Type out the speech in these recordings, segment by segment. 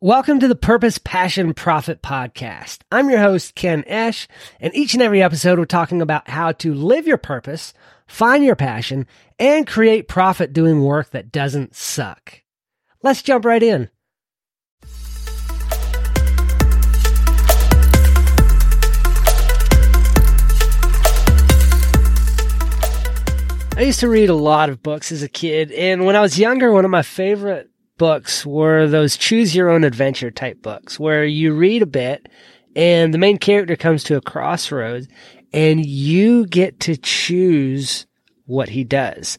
Welcome to the Purpose, Passion, Profit podcast. I'm your host, Ken Esch, and each and every episode we're talking about how to live your purpose, find your passion, and create profit doing work that doesn't suck. Let's jump right in. I used to read a lot of books as a kid, and when I was younger, one of my favorite books were those choose your own adventure type books where you read a bit and the main character comes to a crossroads and you get to choose what he does.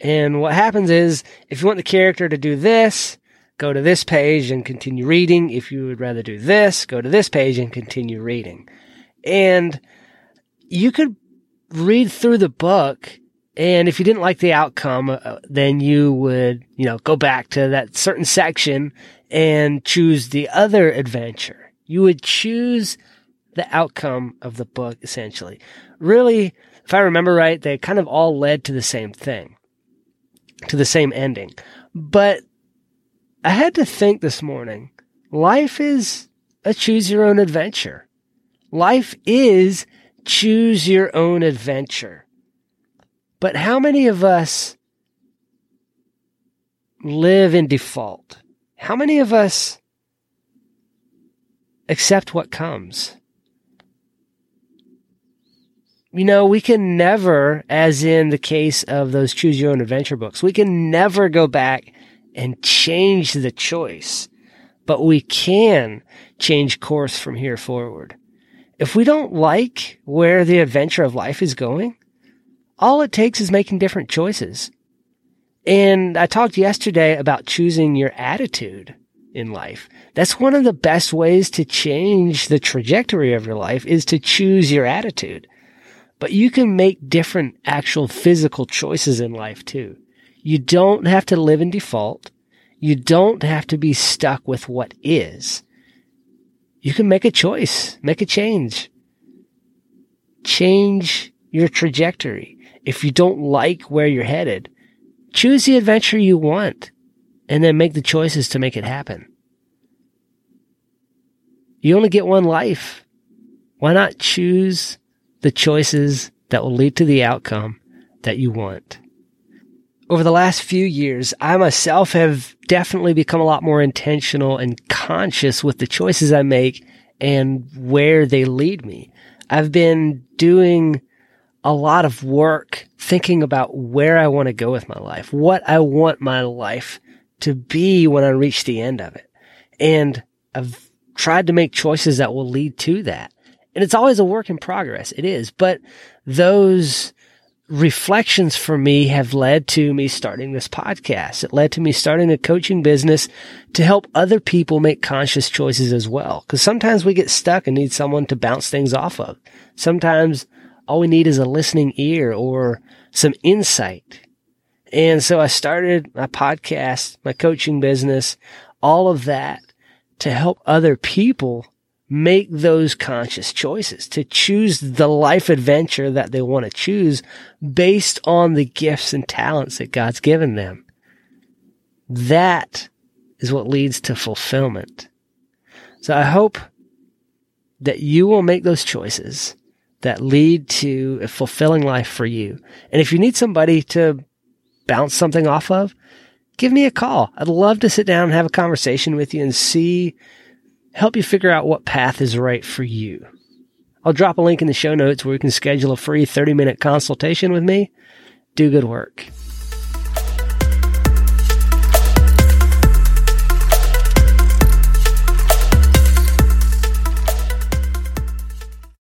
And what happens is if you want the character to do this, go to this page and continue reading. If you would rather do this, go to this page and continue reading. And you could read through the book and if you didn't like the outcome, uh, then you would, you know, go back to that certain section and choose the other adventure. You would choose the outcome of the book essentially. Really, if I remember right, they kind of all led to the same thing, to the same ending. But I had to think this morning, life is a choose your own adventure. Life is choose your own adventure. But how many of us live in default? How many of us accept what comes? You know, we can never, as in the case of those choose your own adventure books, we can never go back and change the choice, but we can change course from here forward. If we don't like where the adventure of life is going, all it takes is making different choices. And I talked yesterday about choosing your attitude in life. That's one of the best ways to change the trajectory of your life is to choose your attitude. But you can make different actual physical choices in life too. You don't have to live in default. You don't have to be stuck with what is. You can make a choice, make a change. Change your trajectory if you don't like where you're headed, choose the adventure you want and then make the choices to make it happen. You only get one life. Why not choose the choices that will lead to the outcome that you want? Over the last few years, I myself have definitely become a lot more intentional and conscious with the choices I make and where they lead me. I've been doing a lot of work thinking about where I want to go with my life, what I want my life to be when I reach the end of it. And I've tried to make choices that will lead to that. And it's always a work in progress. It is. But those reflections for me have led to me starting this podcast. It led to me starting a coaching business to help other people make conscious choices as well. Cause sometimes we get stuck and need someone to bounce things off of. Sometimes all we need is a listening ear or some insight. And so I started my podcast, my coaching business, all of that to help other people make those conscious choices, to choose the life adventure that they want to choose based on the gifts and talents that God's given them. That is what leads to fulfillment. So I hope that you will make those choices that lead to a fulfilling life for you. And if you need somebody to bounce something off of, give me a call. I'd love to sit down and have a conversation with you and see, help you figure out what path is right for you. I'll drop a link in the show notes where you can schedule a free 30 minute consultation with me. Do good work.